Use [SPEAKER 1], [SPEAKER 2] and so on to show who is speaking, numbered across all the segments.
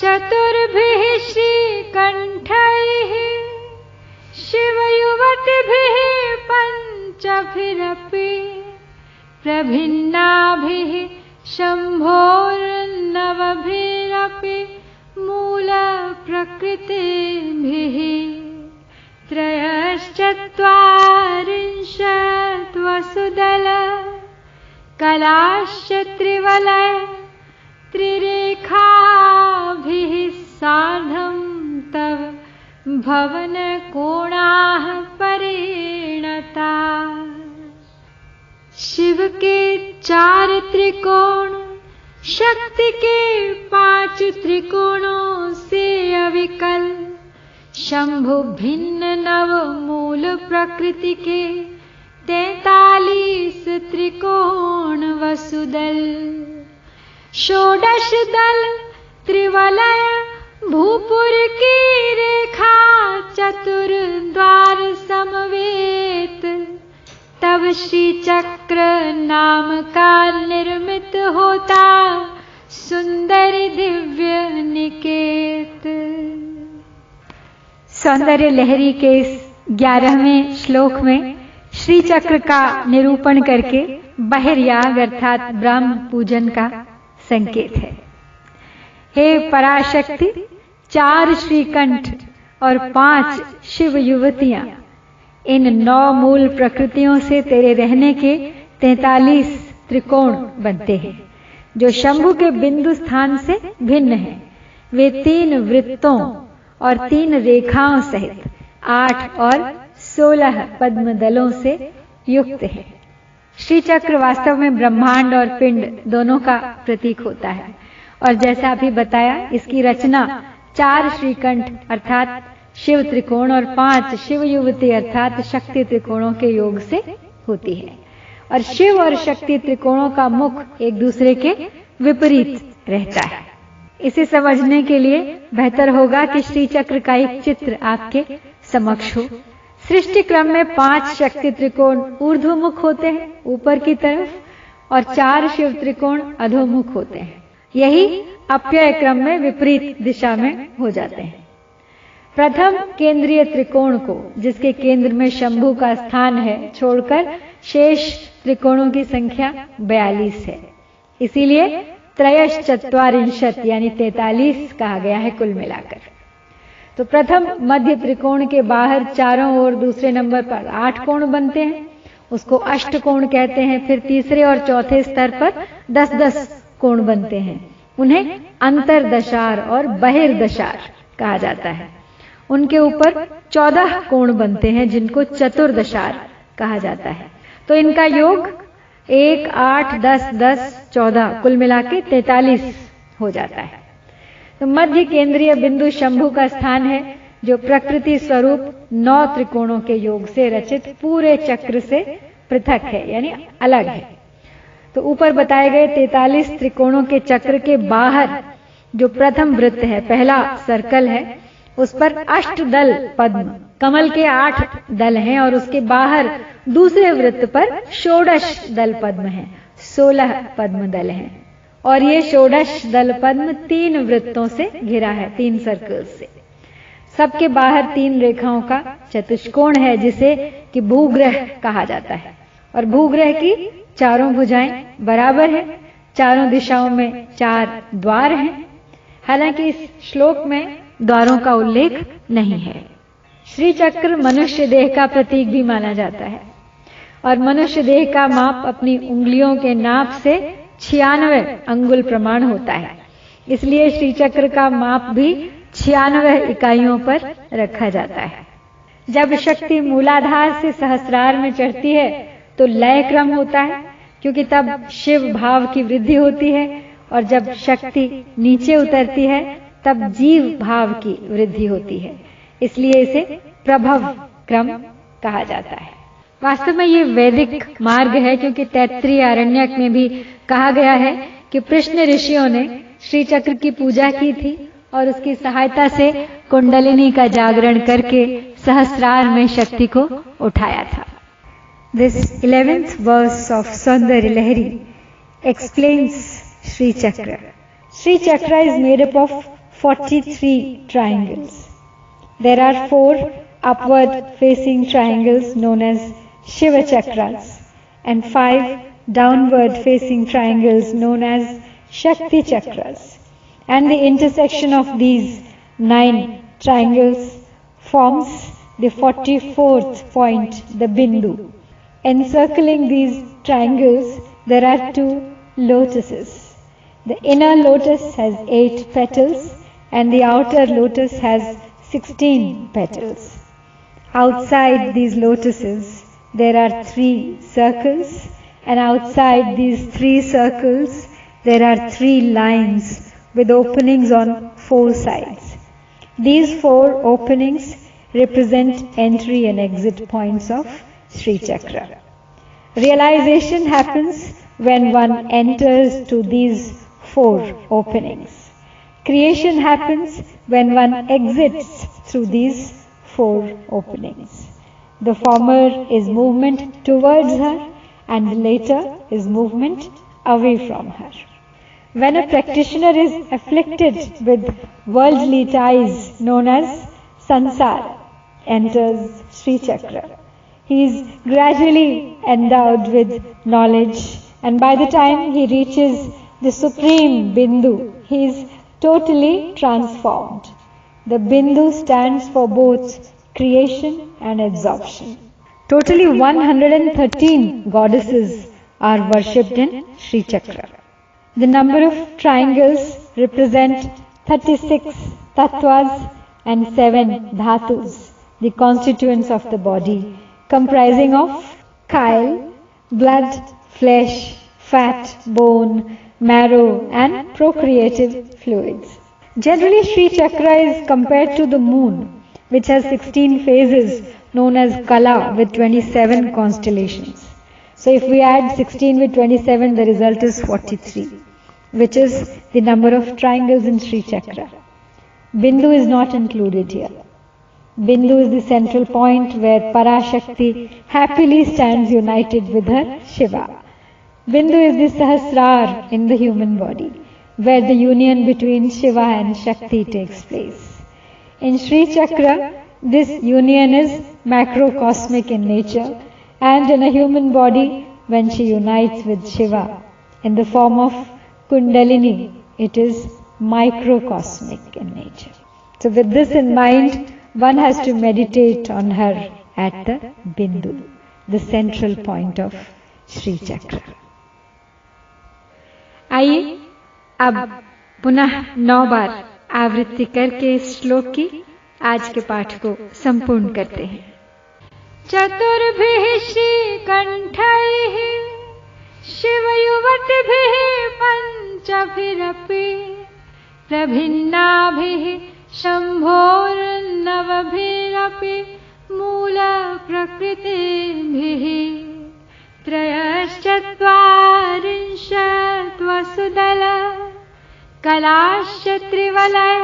[SPEAKER 1] चतुर्भिः श्रीकण्ठैः शिवयुवतिभिः पञ्चभिरपि प्रभिन्नाभिः शम्भोर्नवभिरपि मूलप्रकृतिभिः त्रयश्चत्वारिंशत् वसुदल कलाश्च त्रिवलय त्रिरेखाभिः सार्धं तव भवनकोणाः परिणता। शिव के चार त्रिकोण, शक्ति के पाँच त्रिकोणों से अविकल। शंभु भिन्न नव मूल प्रकृति के तैतालीस त्रिकोण वसुदल। षोडश दल त्रिवलय भूपुर की रेखा चतुर द्वार समवेत, तब श्री चक्र नाम का निर्मित होता, सुंदर दिव्य निकेत।
[SPEAKER 2] सौंदर्य लहरी के इस ग्यारहवें श्लोक में श्री चक्र का निरूपण करके बहिर्याग अर्थात ब्रह्म पूजन का संकेत है। हे पराशक्ति चार श्रीकंठ और पाँच शिव युवतियाँ इन नौ मूल प्रकृतियों से तेरे रहने के तैतालीस त्रिकोण बनते हैं, जो शंभु के बिंदु स्थान से भिन्न है। वे तीन वृत्तों और तीन रेखाओं सहित आठ और सोलह पद्म दलों से युक्त है। श्री चक्र वास्तव में ब्रह्मांड और पिंड दोनों का प्रतीक होता है। और जैसा अभी बताया, इसकी रचना चार श्रीकंठ, अर्थात शिव त्रिकोण और पाँच शिव युवती अर्थात शक्ति त्रिकोणों के योग से होती है। और शिव और शक्ति त्रिकोणों का मुख एक दूसरे के विपरीत रहता है। इसे समझने के लिए बेहतर होगा कि श्री चक्र का एक चित्र आपके समक्ष हो। सृष्टि क्रम में पाँच शक्ति त्रिकोण ऊर्ध्वमुख होते हैं, ऊपर की तरफ़, और चार शिव त्रिकोण अधोमुख होते हैं। यही अप्यय क्रम में विपरीत दिशा में हो जाते हैं। प्रथम केंद्रीय त्रिकोण को, जिसके केंद्र में शंभु का स्थान है, छोड़कर शेष त्रिकोणों की संख्या बयालीस है। इसीलिए त्रयश चतवारिंशत यानी तैतालीस कहा गया है कुल मिलाकर। तो प्रथम मध्य त्रिकोण के बाहर चारों ओर दूसरे नंबर पर आठ कोण बनते हैं। उसको अष्ट कोण कहते हैं, फिर तीसरे और चौथे स्तर पर दस दस कोण बनते हैं। उन्हें अंतरदशार और बहिर्दशार कहा जाता है। उनके ऊपर चौदह कोण बनते हैं, जिनको चतुर्दशार कहा जाता है। तो इनका योग एक, आठ, दस दस, चौदह, कुल मिला के तैतालीस हो जाता है। तो मध्य केंद्रीय बिंदु शंभु का स्थान है, जो प्रकृति स्वरूप नौ त्रिकोणों के योग से रचित पूरे चक्र से पृथक है, यानी अलग है। तो ऊपर बताए गए तैतालीस त्रिकोणों के चक्र के बाहर जो प्रथम वृत्त है, पहला सर्कल है, उस पर अष्ट दल पद्म, कमल के आठ दल हैं और उसके बाहर दूसरे वृत्त पर षोडश दल पद्म है, सोलह पद्म दल हैं। और ये षोडश दल पद्म तीन वृत्तों से घिरा है, तीन सर्कल से। सबके बाहर तीन रेखाओं का चतुष्कोण है, जिसे कि भूग्रह कहा जाता है। और भूग्रह की चारों भुजाएँ बराबर है, चारों दिशाओं में चार द्वार हैं। हालाँकि इस श्लोक में द्वारों का उल्लेख नहीं है। श्री चक्र मनुष्य देह का प्रतीक भी माना जाता है। और मनुष्य देह का माप अपनी उंगलियों के नाप से छियानवे अंगुल प्रमाण होता है। इसलिए श्री चक्र का माप भी छियानवे इकाइयों पर रखा जाता है। जब शक्ति मूलाधार से सहस्रार में चढ़ती है तो लय क्रम होता है, क्योंकि तब शिव भाव की वृद्धि होती है और जब शक्ति नीचे उतरती है, तब जीव भाव की वृद्धि होती है। इसलिए इसे प्रभव क्रम कहा जाता है। वास्तव में ये वैदिक मार्ग है, क्योंकि तैत्री आरण्यक में भी कहा गया है कि कृष्ण ऋषियों ने श्री चक्र की पूजा की थी और उसकी सहायता से कुंडलिनी का जागरण करके सहस्रार में शक्ति को उठाया था। This 11th verse of Sundar explains Sri Chakra. Sri Chakra is made up of 43 triangles. There are four upward facing triangles known as Shiva Chakras and five downward facing triangles known as Shakti Chakras. And the intersection of these nine triangles forms the 44th point, the Bindu. Encircling these triangles, there are two lotuses. The inner lotus has eight petals and the outer lotus has 16 petals. Outside these lotuses, there are three circles, and outside these three circles, there are three lines with openings on four sides. These four openings represent entry and exit points of Sri Chakra. Realization happens when one enters to these four openings. Creation happens when one exits through these four openings. The former is movement towards her and the later is movement away from her. When a practitioner is afflicted with worldly ties known as sansara, enters Sri Chakra. He is gradually endowed with knowledge and by the time he reaches the supreme Bindu, he is totally transformed. The Bindu stands for both creation and absorption. Totally 113 goddesses are worshipped in Sri Chakra. The number of triangles represent 36 tattvas and 7 dhatus, the constituents of the body, comprising of chyle, blood, flesh, fat, bone, marrow, and procreative fluids. Generally, Sri Chakra is compared to the moon, which has 16 phases known as Kala with 27 constellations. So if we add 16 with 27, the result is 43, which is the number of triangles in Sri Chakra. Bindu is not included here. Bindu is the central point where Parashakti happily stands united with her Shiva. Bindu is the Sahasrar in the human body where the union between Shiva and Shakti takes place. In Sri Chakra, this union is macrocosmic in nature, and in a human body, when she unites with Shiva in the form of Kundalini, it is microcosmic in nature. So, with this in mind, one has to meditate on her at the Bindu, the central point of Sri Chakra. आइए अब पुनः नौ बार आवृत्ति करके इस श्लोक की आज के पाठ को संपूर्ण करते हैं
[SPEAKER 1] चतुर्भिः श्रीकण्ठैः शिवयुवतिभिः पञ्चभिरपि प्रभिन्नाभिः शम्भोर्नवभिरपि मूलप्रकृतिभिः त्रयश्चत्वारिंशत् वसुदल कलाश्च त्रिवलय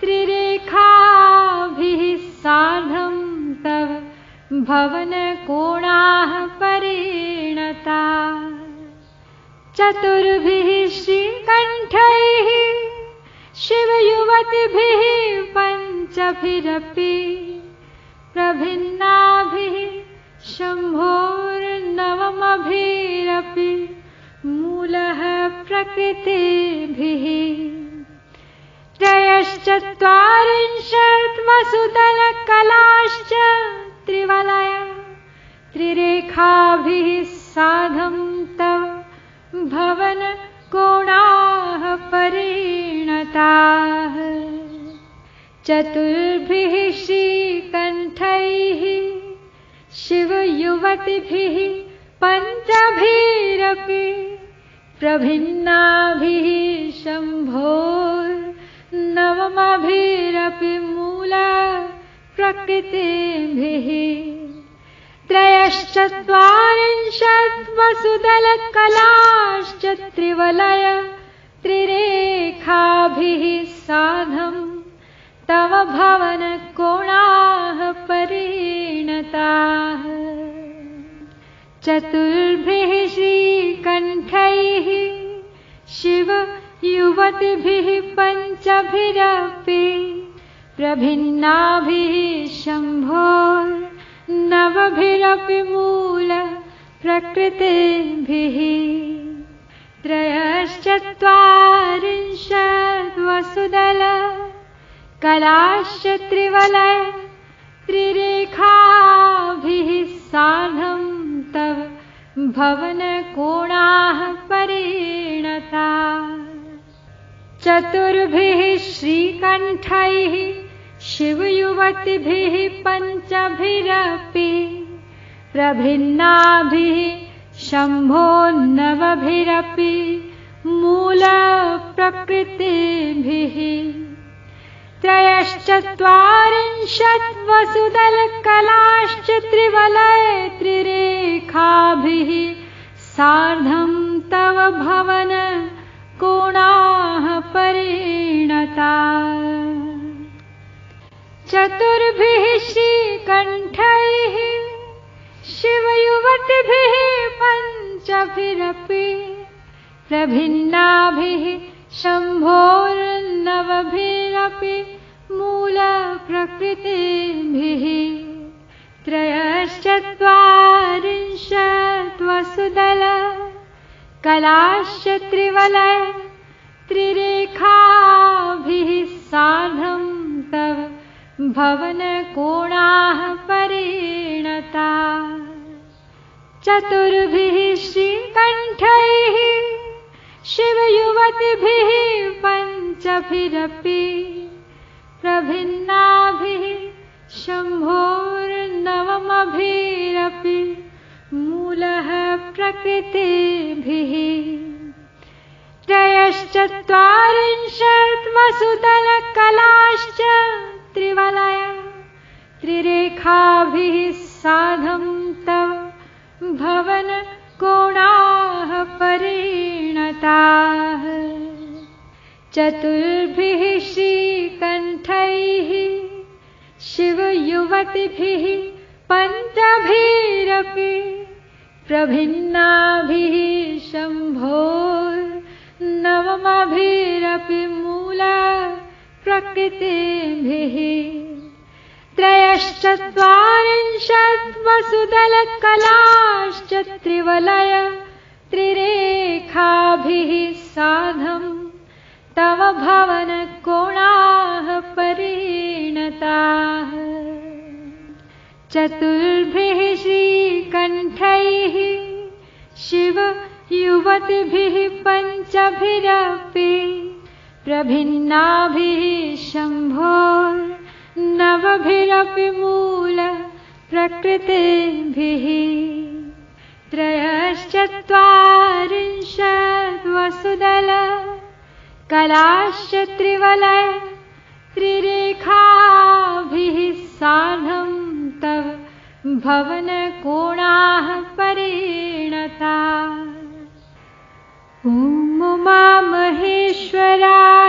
[SPEAKER 1] त्रिरेखाभिः सार्धं तव भवनकोणाः परिणता। चतुर्भिः श्रीकण्ठैः शिवयुवतिभिः पञ्चभिरपि प्रभिन्नाभिः शम्भोर्नवमभिरपि मूलः प्रकृतिभिः। त्रयश्चत्वारिंशत् वसुदलकलाश्च त्रिवलय त्रिरेखाभिः साधं तव भवनकोणाः परिणताः चतुर्भिः श्रीकण्ठैः शिवयुवतिभिः पञ्चभिरपि प्रभिन्नाभिः शम्भोर्नवमभिरपि मूला प्रकृतिभिः। त्रयश्चत्वारिंशत् वसुदलकलाश्च त्रिवलय त्रिरेखाभिः साधं तव भवनकोणाः परिणताः। चतुर्भिः श्रीकण्ठैः शिव युवतिभिः पञ्चभिरपि प्रभिन्नाभिः शम्भो नवभिरपि मूल प्रकृतिभिः त्रयश्चत्वारिंशद्वसुदल कलाश्च त्रिवलय त्रिरेखाभिः सार्धं तव भवनकोणाः परिणता। चतुर्भिः श्रीकण्ठैः शिवयुवतिभिः पञ्चभिरपि प्रभिन्नाभिः शम्भोन्नवभिरपि मूलप्रकृतिभिः त्रयश्चत्वारिंशत् वसुदलकलाश्च त्रिवलय त्रिरेखाभिः सार्धं तव भवन कोणाः परिणता। चतुर्भिः श्रीकण्ठैः शिवयुवतिभिः पञ्चभिरपि प्रभिन्नाभिः शम्भोर्नवभिरपि मूलप्रकृतिभिः त्रयश्चत्वारिंशत्वसुदल कलाश्च त्रिवलय त्रिरेखाभिः सार्धं तव भवनकोणाः परिणता चतुर्भिः श्रीकण्ठैः शिवयुवतिभिः पञ्चभिरपि प्रभिन्नाभिः शम्भोर्नवमभिरपि मूलः प्रकृतिभिः। त्रयश्चत्वारिंशत् वसुदलकलाश्च त्रिवलय त्रिरेखाभिः साधं तव भवन कोणाः परिणताः? चतुर्भिः श्रीकण्ठैः शिवयुवतिभिः पञ्चभिरपि प्रभिन्नाभिः शम्भोर्नवमभिरपि मूला प्रकृतिभिः त्रयश्चत्वारिंशत् वसुदलकलाश्च त्रिवलय त्रिरेखाभिः साधं तव भवनकोणाः परिणताः? चतुर्भिः श्रीकण्ठैः शिवयुवतिभिः पञ्चभिरपि प्रभिन्नाभिः शम्भोर्नवभिरपि मूल प्रकृतिभिः त्रयश्चत्वारिंशत् वसुदल कलाश्च त्रिवलय त्रिरेखाभिः सार्धं तव भवनकोणाः परिणता। उमा महेश्वरा